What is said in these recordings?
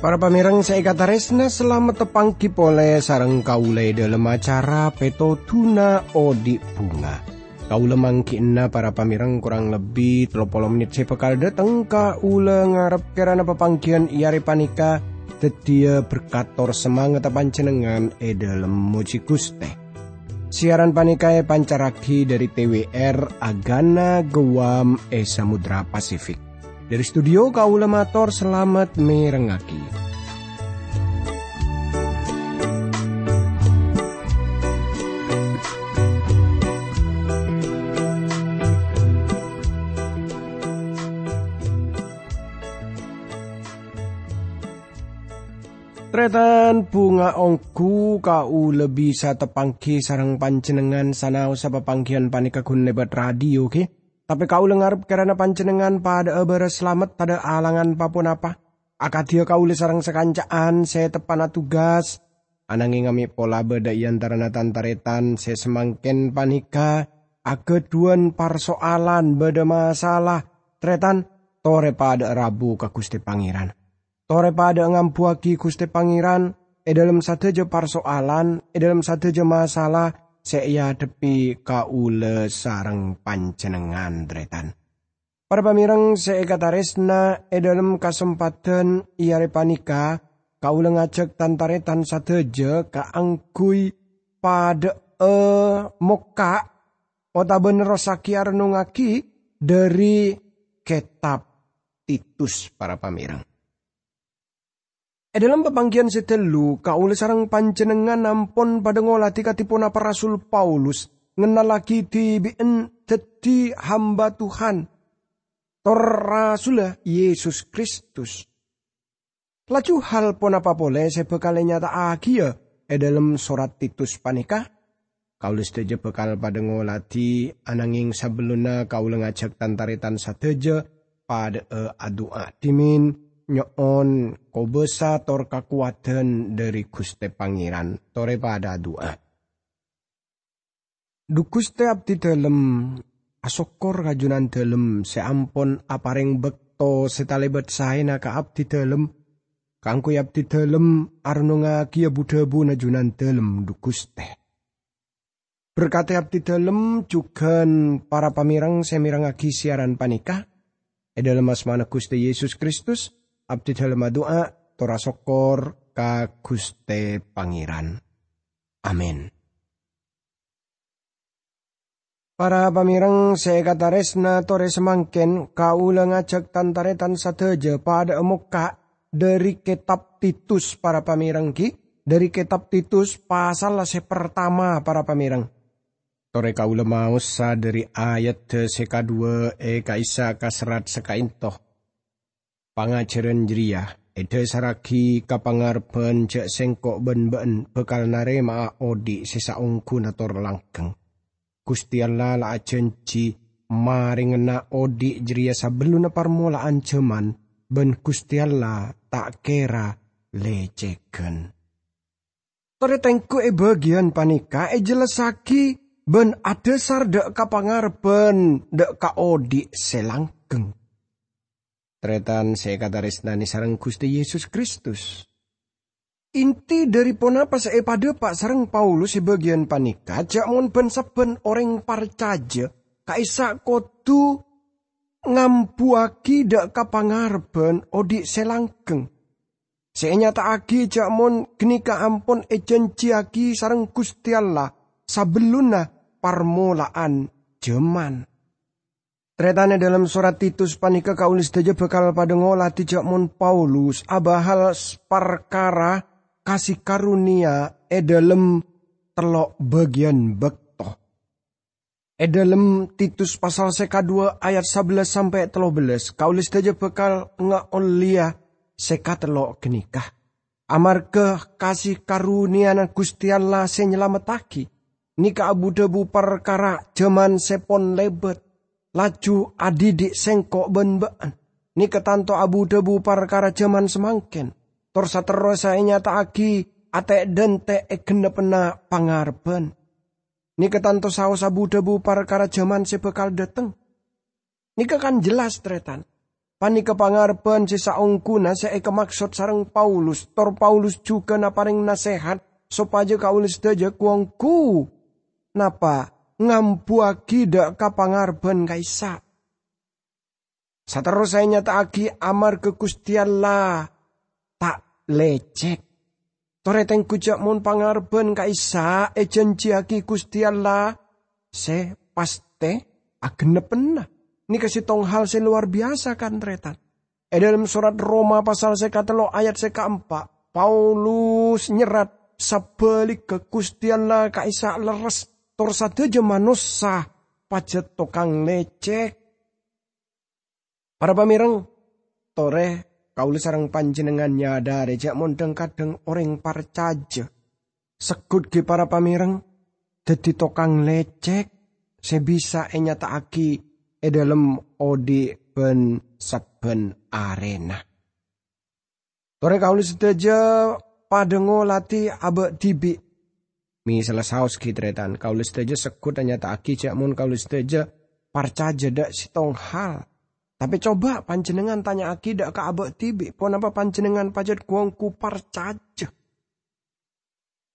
Para pamirang saya kata resna selamat tepangki pole sarang kaule dalam acara peto tuna odi bunga. Kaula mangkina para pamirang kurang lebih 30 menit saya bakal datang kaula ngarep kerana pepangkian iari panika tetia berkator semangat pancenengan e dalam muji guste. Siaran panikae pancaraki dari TWR Agana Gewam e Samudra Pasifik. Dari studio Kaula Mator selamat merengaki. Tretan bunga ongku kau lebih sa tepangki sarang pancenengan sanau sa pepangkian panika kun lebat radio ke. Tapi kau lengar karena pancenengan pada ebere selamat pada alangan papun apa. Akadia kau le sarang sekancaan saya tepana tugas. Ananging ngami pola beda iantara tantaretan saya semangken panika. Akeduan persoalan beda masalah. Tretan tore pada rabu ke Gusti Pangeran. Tore pada ngampuaki Gusti Pangeran. E dalam satu je persoalan, e dalam satu je masalah, saya depi kaule sarang pancenengan dretan. Para pamirang saya kata resna e dalam kesempatan iare panika kaule ngajak tantaretan sateja angkui pada e moka ota bener saki arnungaki dari kitab Titus para pamirang. E dalam pepanggian setelu, kaule sarang panjenengan nampon pada ngolati katipun apa Rasul Paulus, ngenal lagi di bien teti hamba Tuhan. Tor Rasulah Yesus Kristus. Laju hal pun apa boleh saya bekal nyata agia e dalam surat Titus panika. Kaule seteja bekal pada ngolati ananging sebelumnya kaule ngajak tantaritan sateja pada e dimin nyoon kobesa tor kakuatan dari Guste Pangeran tore pada doa. Dukuste abdi dalam asokor kajunan dalam seampon apareng bekto setalebet saena ka abdi dalam kangku abdi dalam arnonga kia budabu najunan dalam dukuste. Berkati abdi dalam juga para pamirang semirang agi siaran panika. E dalam asmana Gusti Yesus Kristus, abdi dalam doa tora sokor ka Guste Pangeran. Amin. Para kata resna tore semangken kaula ngajak tantaretan sateja pada muka dari kitab Titus para pamirang ki dari kitab Titus pasal se pertama para pamirang. Tore kaula maus sa dari ayat seka dua e kaisa kasrat sekaintoh pangajaran jeriah. Ede saraki kapangarpen cek sengkok ben-ben bekal nare maa odi sisa ungku nator langkeng. Gusti Allah la na odi jeria sabeluna parmulaan ceman ben Gusti Allah tak kera leceken. Tore tengku e bagian panika e jelasaki ben adesar dek kapangarpen dek ka odi selangkeng. Tretan saya kata resnani sarang Gusti Yesus Kristus. Inti dari ponapa saya pada pak sarang Paulus sebagian panika jamon ben saben orang parcaja kaisa kotu ngampuaki dak kapangarben odi selangkeng. Saya nyata aki jamon genika ampun ejenciaki sarang Gusti sabeluna parmulaan jeman. Tretane dalam surat Titus panika kaulis saja bekal pada ngolah tijak mon Paulus abahal perkara kasih karunia e dalam telok bagian bekto. E dalam Titus pasal seka dua ayat 11 sampai telo belas kaulis saja bekal olia seka telok kenikah. Amar ke kasih karunia na Gusti Allah senyelametaki. Nika abu debu perkara jaman sepon lebet laju adidik sengkok ben baan. Ni ketanto abu debu perkara zaman semangken. Tor saterus saya nyata aki ate dente e genepena pangarben. Nika tanto saus sabu debu perkara jaman sebekal dateng. Nika kan jelas tretan. Panika pangarben si saungkuna saya maksud sarang Paulus. Tor Paulus juga naparing nasehat supaya kaulis daja kuangku. Napa ngampuaki dak kapangarben kaisa. Saterus saya nyata aki amar kekustiala tak lecek. Toreteng kujak mun pangarben kaisa e janjiaki kustiala se paste agenepena. Ini kasih tong hal se luar biasa kan tretan. E dalam surat Roma pasal sekatelo ayat seka-empat. Paulus nyerat sabalik ke kustiala kaisa leres. Tor satu manusia pajet tokang lecek. Para pamirang, tore kauli sarang panjenengan nyadare jak mondeng kadang orang parcaja. Sekut ke para pamirang, dadi tokang lecek, sebisa enyata aki e dalam odi ben saben arena. Tore kauli sedaja padengo lati abe dibi. Mi salah saus kitretan kauli sedaja sekut hanya tak aki cak mun kauli sedaja parca jeda sitong hal. Tapi coba panjenengan tanya aki dak ke abe tibi. Pon apa panjenengan pajat kuangku parcaja.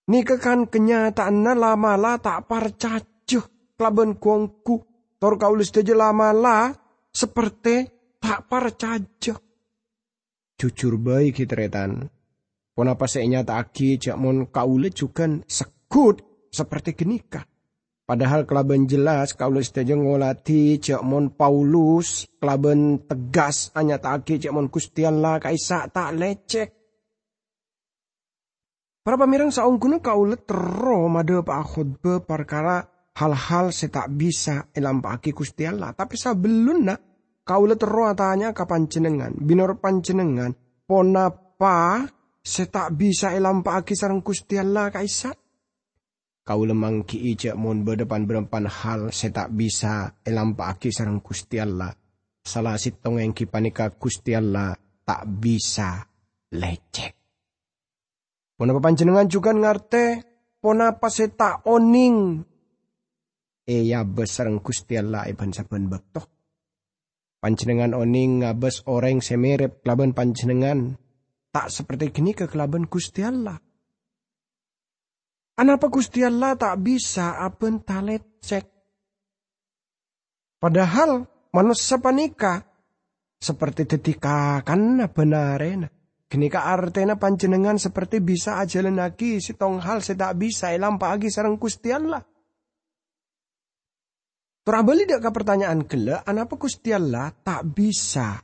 Nika kan kenyataan lama lah tak parcaja. Kelaban kuangku Tor kaulis teje lama lah seperti tak percaya. Jujur baik hitretan. Kenapa saya nyata aki cak mon kaulis juga sekut seperti genika. Padahal kelaban jelas kaulis teje ngolati cak mon Paulus kelaban tegas hanya tak cak mon kustian lah kaisa tak lecek. Para pamirang saung kuno kaulet tero made pak khutbah perkara hal-hal tak bisa elampaki Gusti Allah. Tapi sebelum nak kau terus tanya kapan jenengan, binor panjenengan, ponapa tak bisa elampaki sarang Gusti Allah kaisa. Kau lemang ki ija mon berdepan berempan hal saya tak bisa elampaki sarang Gusti Allah. Salah sitong yang kipanika Gusti Allah tak bisa lecek. Ponapa panjenengan juga ngarte, saya tak oning eya besareng Gusti Allah iban saben bekto. Panjenengan oning ngabes orang semirip kelaban panjenengan tak seperti gini ke kelaban Gusti Allah. Anapa Gusti Allah tak bisa aben talet cek. Padahal manusia panika seperti detika kan benarena. Kenika artena panjenengan seperti bisa aja lagi si tong hal tak bisa elam pagi sarang Gusti Allah. Terabali ke pertanyaan gela, anapa Gusti Allah tak bisa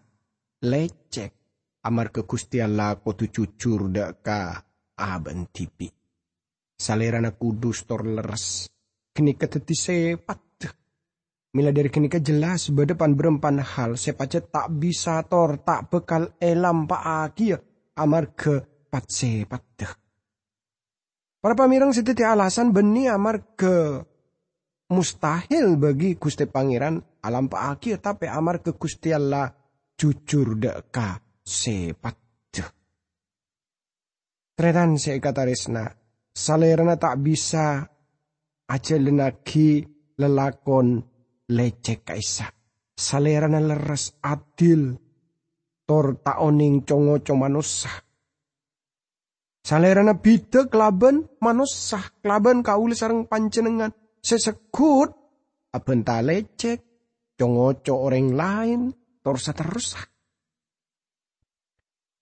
lecek amar ke Gusti Allah kudu jujur dak ka aben tipi. Salerana kudus tor leres. Kini keteti sepat. Mila dari kini jelas berdepan berempan hal sepace tak bisa tor tak bekal elam pa ya amar ke pat sepat. Para pamirang setiap alasan beni amar ke mustahil bagi Gusti Pangeran alam akhir tapi amar ke Gusti Allah jujur deka sepat. Tretan saya kata resna, salerna tak bisa aja lenaki lelakon lecek kaisa. Salerana leres adil, tor tak oning congo manusa. Salerana bida kelaban manusa, kelaban kaul sarang panjenengan sesekut abenta lecek congoco orang lain torsa terus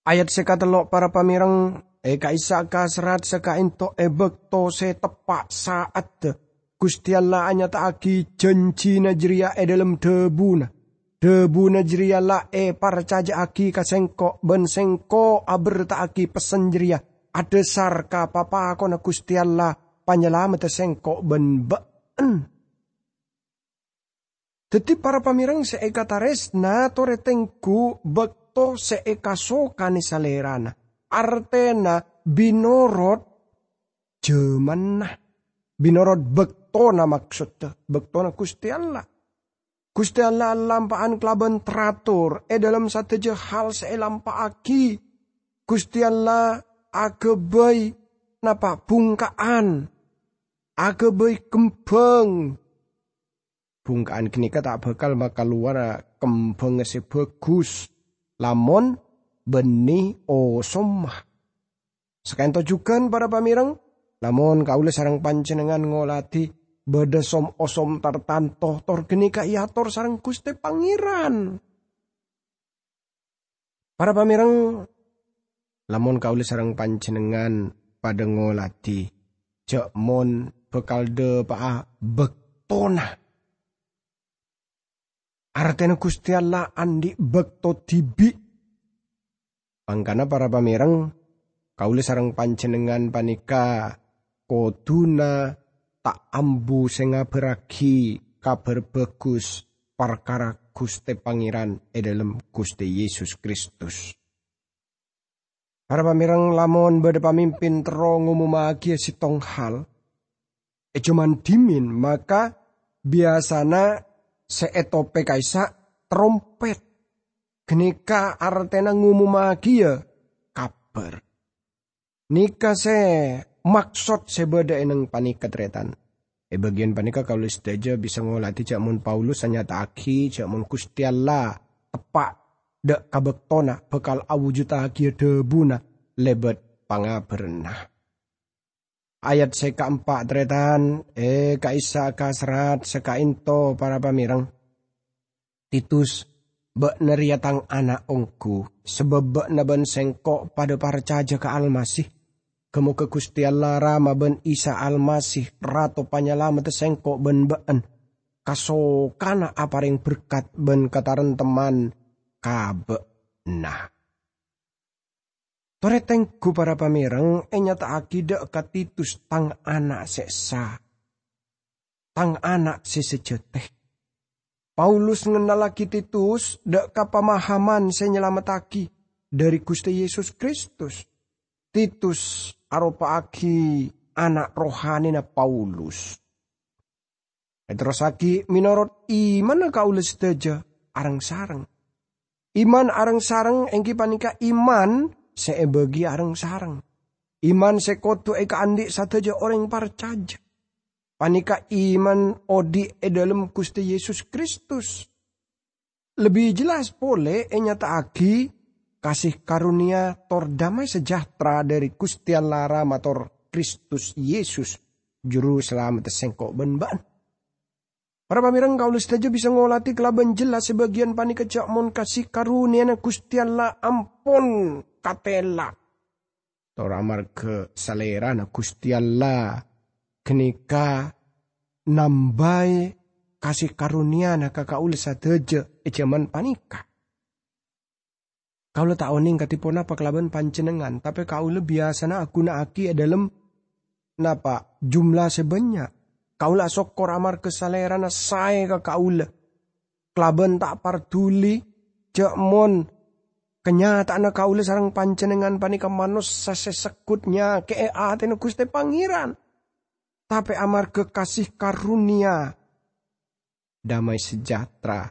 ayat sekatelok para pamirang eka isa serat seka into ebek to se tepak saat Gusti Allah anya taaki janji najria e dalam debuna. Debu najria la e caja aki kasengko ben sengko aber taaki pesenjria. Ada sarka papa kona Gusti Allah panyelamat sengko ben be Dadi para pamirang seeka taresna toretengku bekto seeka sokani salerana. Artena binorot jemanah. Binorot bekto na maksud. Bekto na Gusti Allah. Gusti Allah lampaan kelaban teratur. E dalam satu je hal saya lampaaki. Gusti Allah agebay napa bungkaan agebay kembang bungkaan kenika tak bakal bakal luar kembang bagus lamun benih osomah Sekento juga para pamireng lamun kaule sarang panjenengan ngolati beda som osom tartanto tor genika iator sarang Gusti Pangeran. Para pamireng lamun kaule sarang panjenengan pada ngolati cek mon bekal de paa bektona. Artena Gusti Allah andi bekto tibi. Pangkana para pamireng kaule sarang panjenengan panika koduna tak ambu senga beragi kabar bagus perkara Gusti Pangeran e dalam Yesus Kristus. Para pamirang lamun beda pamimpin terong ngumumagi tong hal, e cuman dimin maka biasana seetope kaisa trompet. Genika artena ngumumagi ya kabar. Nika se maksud sebeda eneng panika tretan. E bagian panika kaulis daja bisa ngolati cak mun Paulus hanya aki cak mun Gusti Allah tepak dek kabektona bekal awujuta aki debuna lebet pangaberna. Ayat seka empat tretan e kaisa kasrat seka into para pamirang. Titus bek neriatang anak ongku sebab bek naban sengkok pada para caja ke almasih Kamu ke Gusti Allah rama ben Isa Almasih rato panyalamat sengko ben been. Kaso kana aparing berkat ben kataran teman kabe nah. Toretengku para pamireng enyata akida katitus tang anak sesa. Tang anak sesejoteh. Paulus ngenalaki Titus dak kapamahaman senyelamataki dari Gusti Yesus Kristus. Titus arupa aki anak rohani na Paulus. Terus aki minorot iman kaulis teja arang sarang. Iman arang sarang engki panika iman seebagi arang sarang. Iman sekotu eka andi sateja orang parcaja. Panika iman odi e dalam Gusti Yesus Kristus. Lebih jelas pole enyata aki kasih karunia tor damai sejahtera dari Gusti Allah mator Kristus Yesus juru selamat sengkok benban. Para pamirang kau saja bisa ngolati kelaban jelas sebagian panik kecak mon kasih karunia na Gusti Allah ampun katela. Tor amar ke salera na Gusti Allah kenika nambai kasih karunia na kakak ulis sateja ejaman panika. Kau tak oning katipun apa kelaban pancenengan, tapi kau lebih biasa na aku na aki dalam napa jumlah sebanyak. Kau lah sokor amar kesaleran saya ke kau Kelaban tak partuli, cek mon kenyataan kau sarang pancenengan panika manus sesekutnya ke atene guste pangeran. Tapi amar kekasih karunia damai sejahtera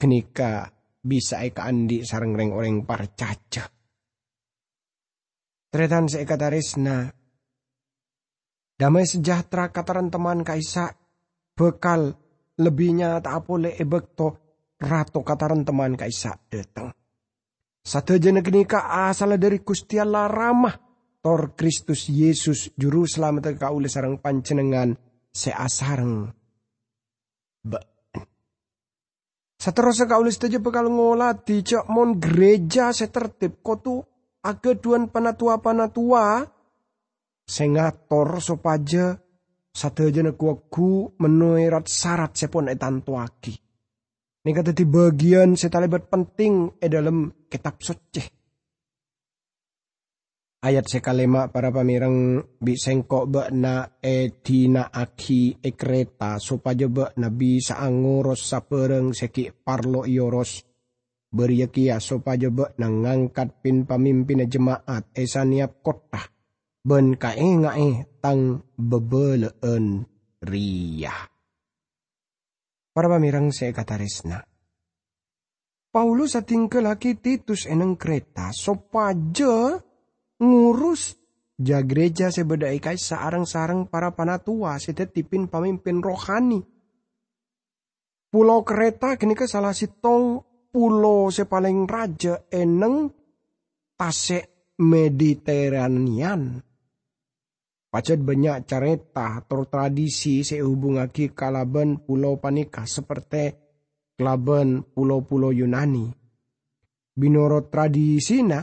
kenika bisa eka andi sarang reng orang parcaca. Tretan seeka tarisna. Damai sejahtera kataran teman kaisa bekal lebihnya tak boleh ebekto rato kataran teman kaisa datang. Satu jenek ka asal dari Gusti Allah ramah tor Kristus Yesus juru selamat ka oleh sarang pancenengan seasarang Seterusnya kaulis saja bakal di cak mon gereja setertib kotu aga duan panatua-panatua sengator sopaja satu aja ku menuirat syarat sepon etan tuaki. Ini kata di bagian setalibat penting e dalam kitab suci ayat sekalema para pamirang bisengko be na edina aki ekreta supaya be na bisa anguros sapereng seki parlo ioros beriakia supaya be na ngangkat pin pamimpin jemaat esaniap kota ben kaengae tang bebeleen ria. Para pamirang saya kata resna. Paulus atingkel laki Titus eneng kereta sopaja ngurus ja gereja sebeda ikai sarang-sarang para panatua setetipin pemimpin rohani. Pulau kereta kini ke salah sitong pulau sepaling raja eneng tasek Mediterranean. Pacet banyak careta atau tradisi sehubungaki kalaban pulau panika seperti kelaban pulau-pulau Yunani. Binoro tradisina,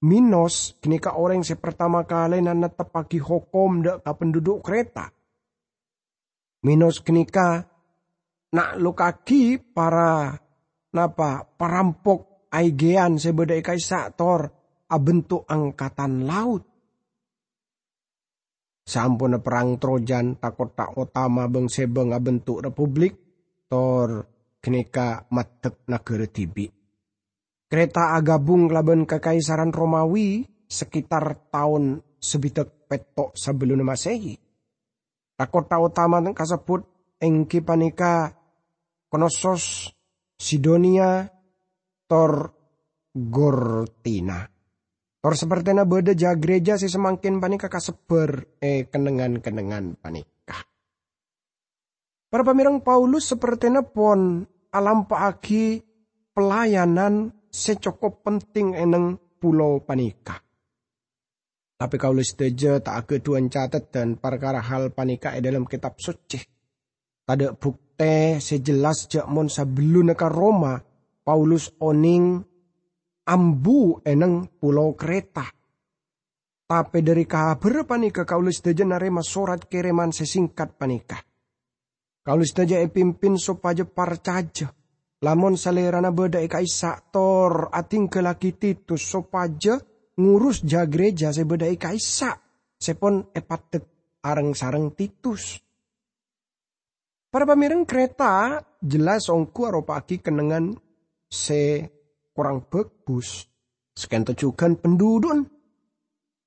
Minos kini ka orang se pertama kali na natapaki hukum da ka penduduk kereta. Minos kini ka nak lukaki para napa perampok aigean sebeda ikai saktor abentuk angkatan laut. Sampun perang Trojan takut tak utama beng sebeng abentuk republik tor keneka matek negara tibi. Kereta agabung laban kekaisaran Romawi sekitar tahun sebitek petok sebelum masehi. Kota utama kasebut engki panika Konosos, Sidonia, Tor Gortina. Tor seperti na beda ja gereja si semakin panika kaseber eh kenengan-kenengan panika. Para pamirang Paulus seperti pon alam paaki pelayanan secokop penting eneng pulau panika. Tapi kalau setuju tak keduan catat dan perkara hal panika dalam kitab suci. Tada bukti sejelas jakmon sebelum neka Roma, Paulus oning ambu eneng pulau kereta. Tapi dari kabar panika kaulis teja narema surat kiriman sesingkat panika. Kalau saja pimpin supaya parcaja. Lamun salerana beda ika tor ating kelaki titus sopaja ngurus ja gereja sebeda ika isa. Sepon epatek areng sareng titus. Para pamireng kereta jelas ongku aropaki kenengan se kurang bagus. Sekian tujukan pendudun.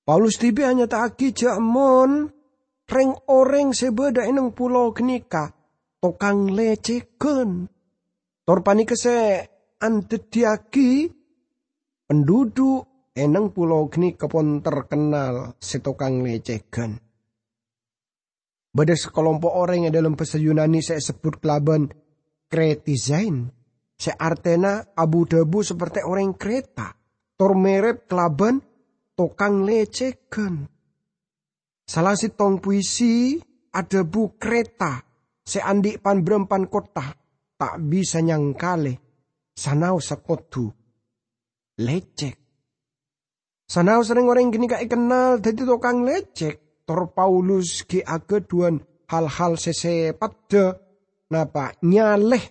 Paulus tibi hanya tak aki jamon reng oreng sebeda eneng pulau kenika tokang leceken. Torpani kese antediaki penduduk eneng pulau geni kepon terkenal setokang leceken. Bada sekelompok orang yang dalam bahasa Yunani saya sebut kelaban kretizain. Seartena abu dabu seperti orang kereta. Tor merep kelaban tokang leceken. Salah si tong puisi ada bu kereta seandi pan berempan kota tak bisa nyangkale sanau sakotu lecek. Sanau sering orang gini kak kenal jadi tukang lecek. Tor Paulus ki ageduan hal-hal sese pada napa nyaleh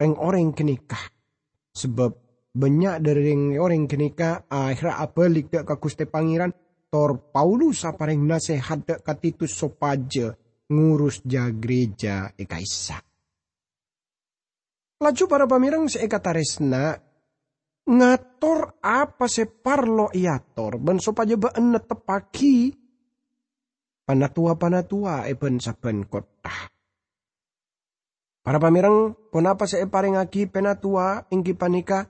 Reng orang kenikah. Sebab banyak dari orang kenikah akhirnya apa lik ke kuste pangeran tor Paulus apa reng nasehat dek katitus sopaja ngurus ja gereja ekaisa. Laju para pamirang seekataresna ngator apa se parlo iator ben supaya ba tepaki panatua panatua eben saben kota. Para pamirang kenapa se paring aki penatua ingki panika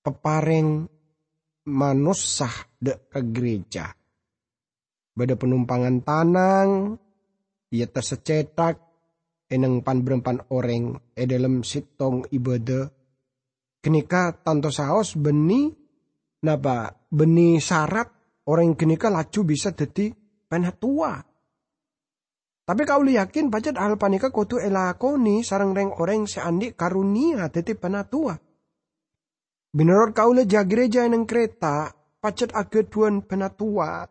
pepareng manusah de ke gereja. Beda penumpangan tanang, ia tersecetak eneng pan berempan orang e dalam sitong ibadah kenika tanto saos beni napa beni syarat orang kenika laju bisa jadi tua. Tapi kau yakin baca hal panika kutu elakoni sarang reng orang seandi karunia dadi tua. Menurut kau le gereja eneng kereta pacet ageduan tua.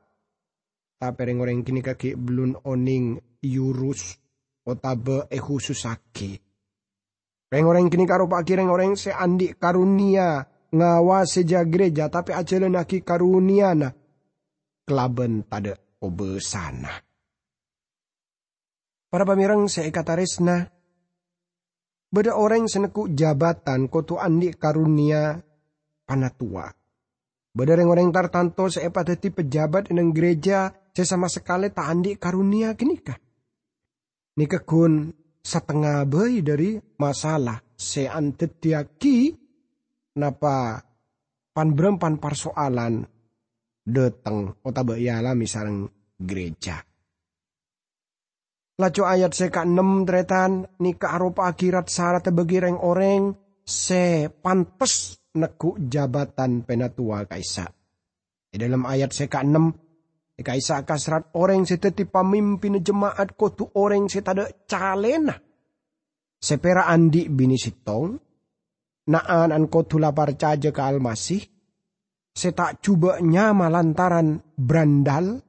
Tapi reng orang kini kaki belum oning yurus otabe e khususake. Reng orang kini karo pak reng orang se andi karunia ngawa seja gereja tapi aja naki karunia na kelaben tada obesana. Para pamirang se ekataresna beda orang seneku jabatan kotu andi karunia panatua. Beda reng orang tartanto seepateti pejabat eneng gereja sesama sekali tak andi karunia kini kah. Nikekun setengah bayi dari masalah se antetiaki napa pan berempan persoalan deteng otabe yala misalnya gereja. Lacu ayat seka enam tretan nikah arupa akhirat syarat bagi orang se pantes neku jabatan penatua kaisa. Di dalam ayat seka enam Kaisa kasrat orang seteti pamimpin jemaat kotu orang setada calena sepera andi bini sitong, naan an ko tula parcaja ke almasih, setak cuba nyama lantaran brandal,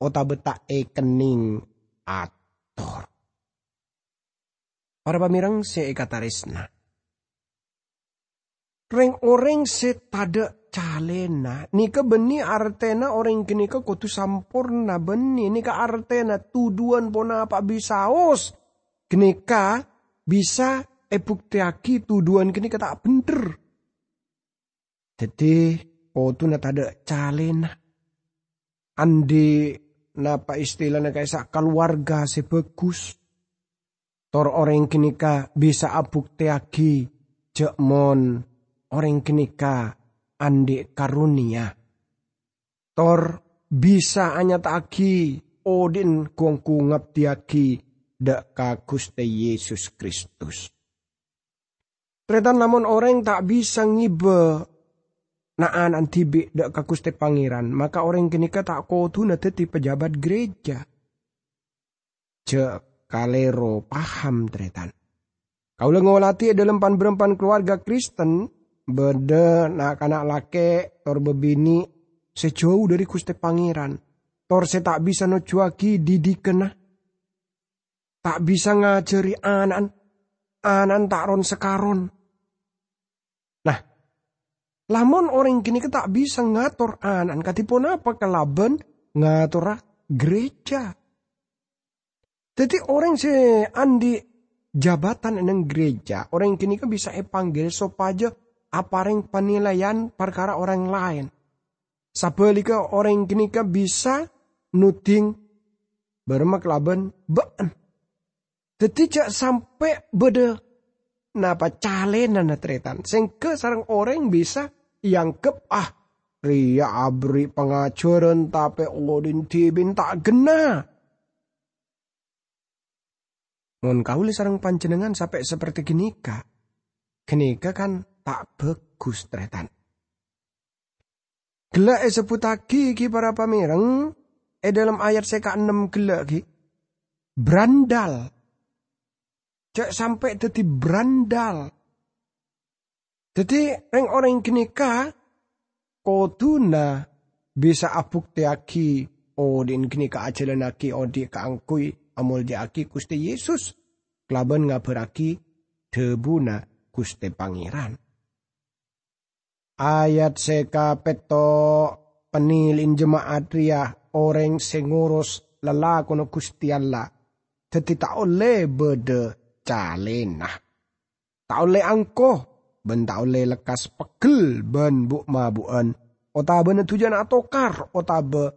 ota beta ekening ator. Para pamirang se ekatarisna. Reng orang se tada calena. Nika beni artena orang ke kutu sampurna beni. Nika artena tuduan pona apa bisa os. Kenika bisa ebuktiaki tuduhan kini kata bener. Jadi oh tu na tada calena. Andi napa istilahnya sak keluarga sebagus. Tor orang kini ka bisa abuktiaki jekmon orang kini ka andi karunia. Tor bisa hanya taki odin kuang kungap tiaki dak ka Gusti Yesus Kristus. Tretan namun orang tak bisa ngibe naan antibi dak ka Gusti Pangeran, maka orang kini tak na teti pejabat gereja. Cek kalero paham tretan. Kau ngolati dalam pan keluarga Kristen, beda nak anak lake tor bebini sejauh dari Gusti Pangeran. Tor se tak bisa no cuaki didikena tak bisa ngajari anan, anan tak ron sekaron. Nah, lamun orang kini tak bisa ngatur anan, katipun apa kelaban ngatur gereja. Jadi orang si andi jabatan eneng gereja, orang kini kan bisa epanggil sopaja apa yang penilaian perkara orang lain. Sabelika orang kini kan bisa nuting bermak laban ben tidak sampai beda napa calena na tretan. Sengke sarang orang bisa yang kep ah ria abri pengacuran tapi ulodin tibin tak gena. Mun kauli sarang panjenengan sampai seperti genika. Genika kan tak bagus tretan. Gelak e seputaki ki para pamireng. E dalam ayat seka enam gelak ki. Brandal Cek sampai jadi brandal. Jadi orang orang kenika koduna bisa abuk tiaki odin kenika ajalanaki odi kaangkui amul diaki kusti Yesus. Kelaban ngabaraki debuna kusti pangeran. Ayat seka peto penilin jemaat ria orang sengurus lelakono kusti Allah. Teti tak oleh bede calenah. Tak oleh angko, ben tak oleh lekas pegel ben bu mabuan. Otabe tujuan atokar, otabe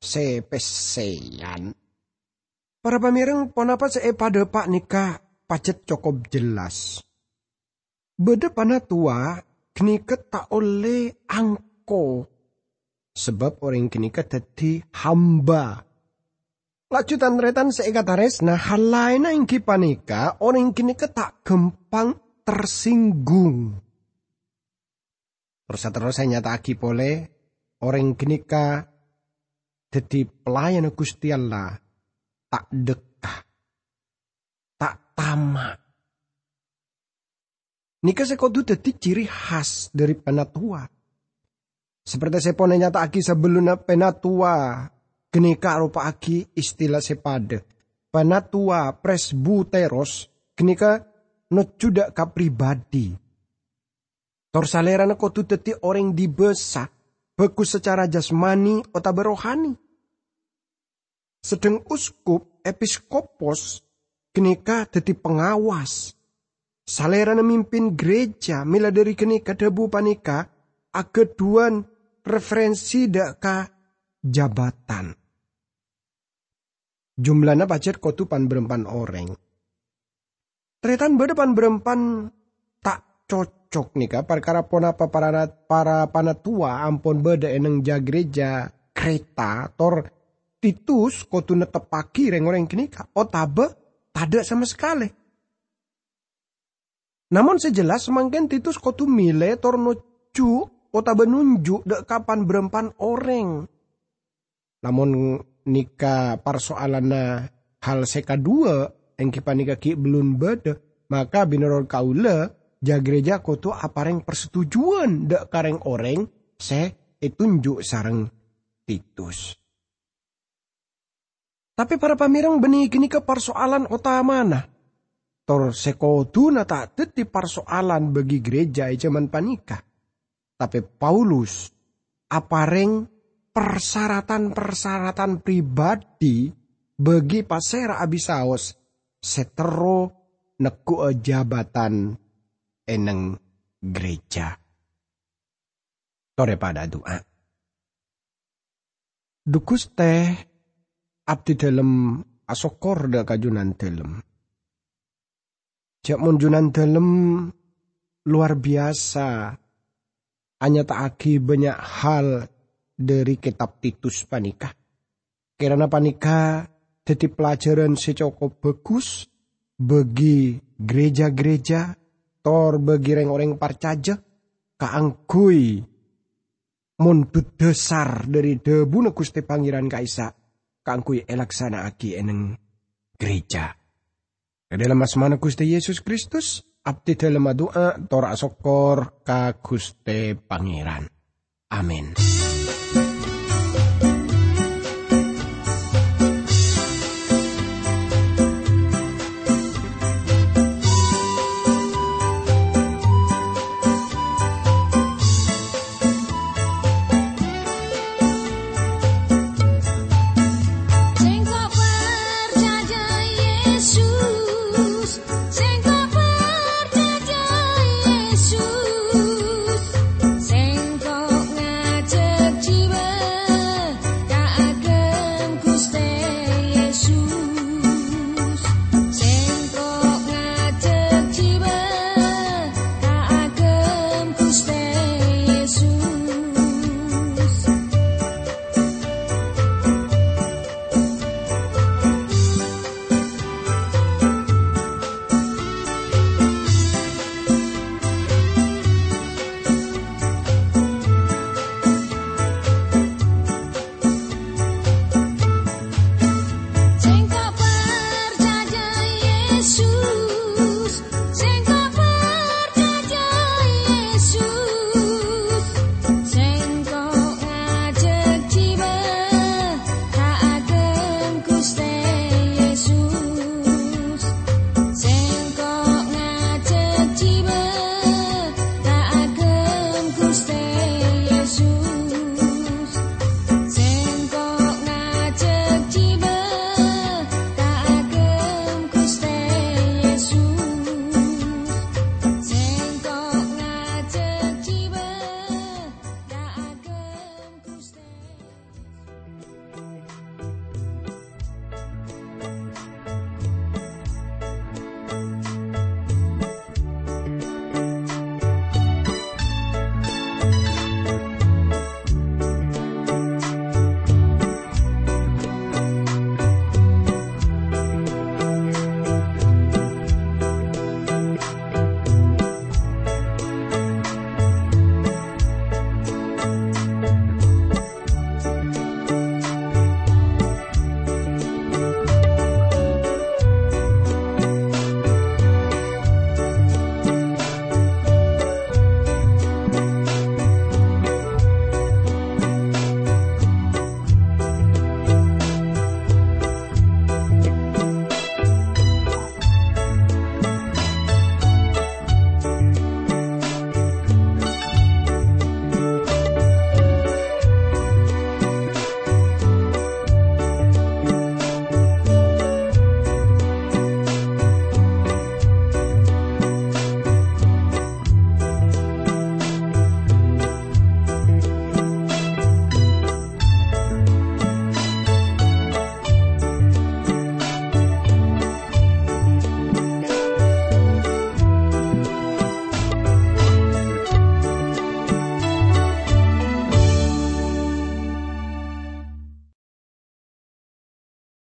sepesean. Para pamireng ponapa se pada pak nikah pacet cukup jelas. Beda pana tua, keniket tak oleh angko. Sebab orang keniket tadi hamba Lajutan retan seikatares nah hal lain yang panika orang kini tak gempang tersinggung. Terus terus saya nyata aki pole orang kini ka jadi pelayan Gusti Allah tak dekah, tak tamak. Nika sekodu jadi ciri khas dari penatua. Seperti saya pone nyata aki sebelumnya penatua Kenika rupa aki istilah sepade. Panatua presbuteros kenika no cuda ka pribadi. Torsalerana ko tuteti orang dibesa bagus secara jasmani atau berohani. Sedang uskup episkopos kenika teti pengawas. Salera mimpin gereja mila dari kenika debu panika ageduan referensi dak ka jabatan. Jumlahnya pacet kotu pan berempan orang. Tretan berdepan berempan cocok nih kak perkara pon apa para para panatua ampun beda eneng ja gereja kereta tor titus kotu netepaki reng orang kini kak oh tada sama sekali namun sejelas semakin titus kotu mile tor nocu kota benunjuk dek kapan berempan orang namun nika persoalan hal seka dua yang kipa nika ki belum beda maka binarol kaula ja gereja koto apareng persetujuan dek kareng orang se itunjuk sarang Titus. Tapi para pamirang benih kini ke persoalan utama nah. Tor sekotu na tak teti persoalan bagi gereja zaman panika. Tapi Paulus apareng persyaratan-persyaratan pribadi bagi pasera abisaos setero neku jabatan eneng gereja. Tore pada doa. Dukus teh abdi dalam asokor da kajunan dalam. Jak munjunan dalam luar biasa. Hanya tak aki banyak hal dari kitab Titus panika. Karena panika jadi pelajaran secoko bagus bagi gereja-gereja tor bagi orang-orang parcaja kaangkui mundut dasar dari debu na Gusti Pangeran Kaisa kaangkui elaksana aki eneng gereja. Dalam asmana Gusti Yesus Kristus, abdi dalam doa tor asokor ka Gusti Pangeran. Amin.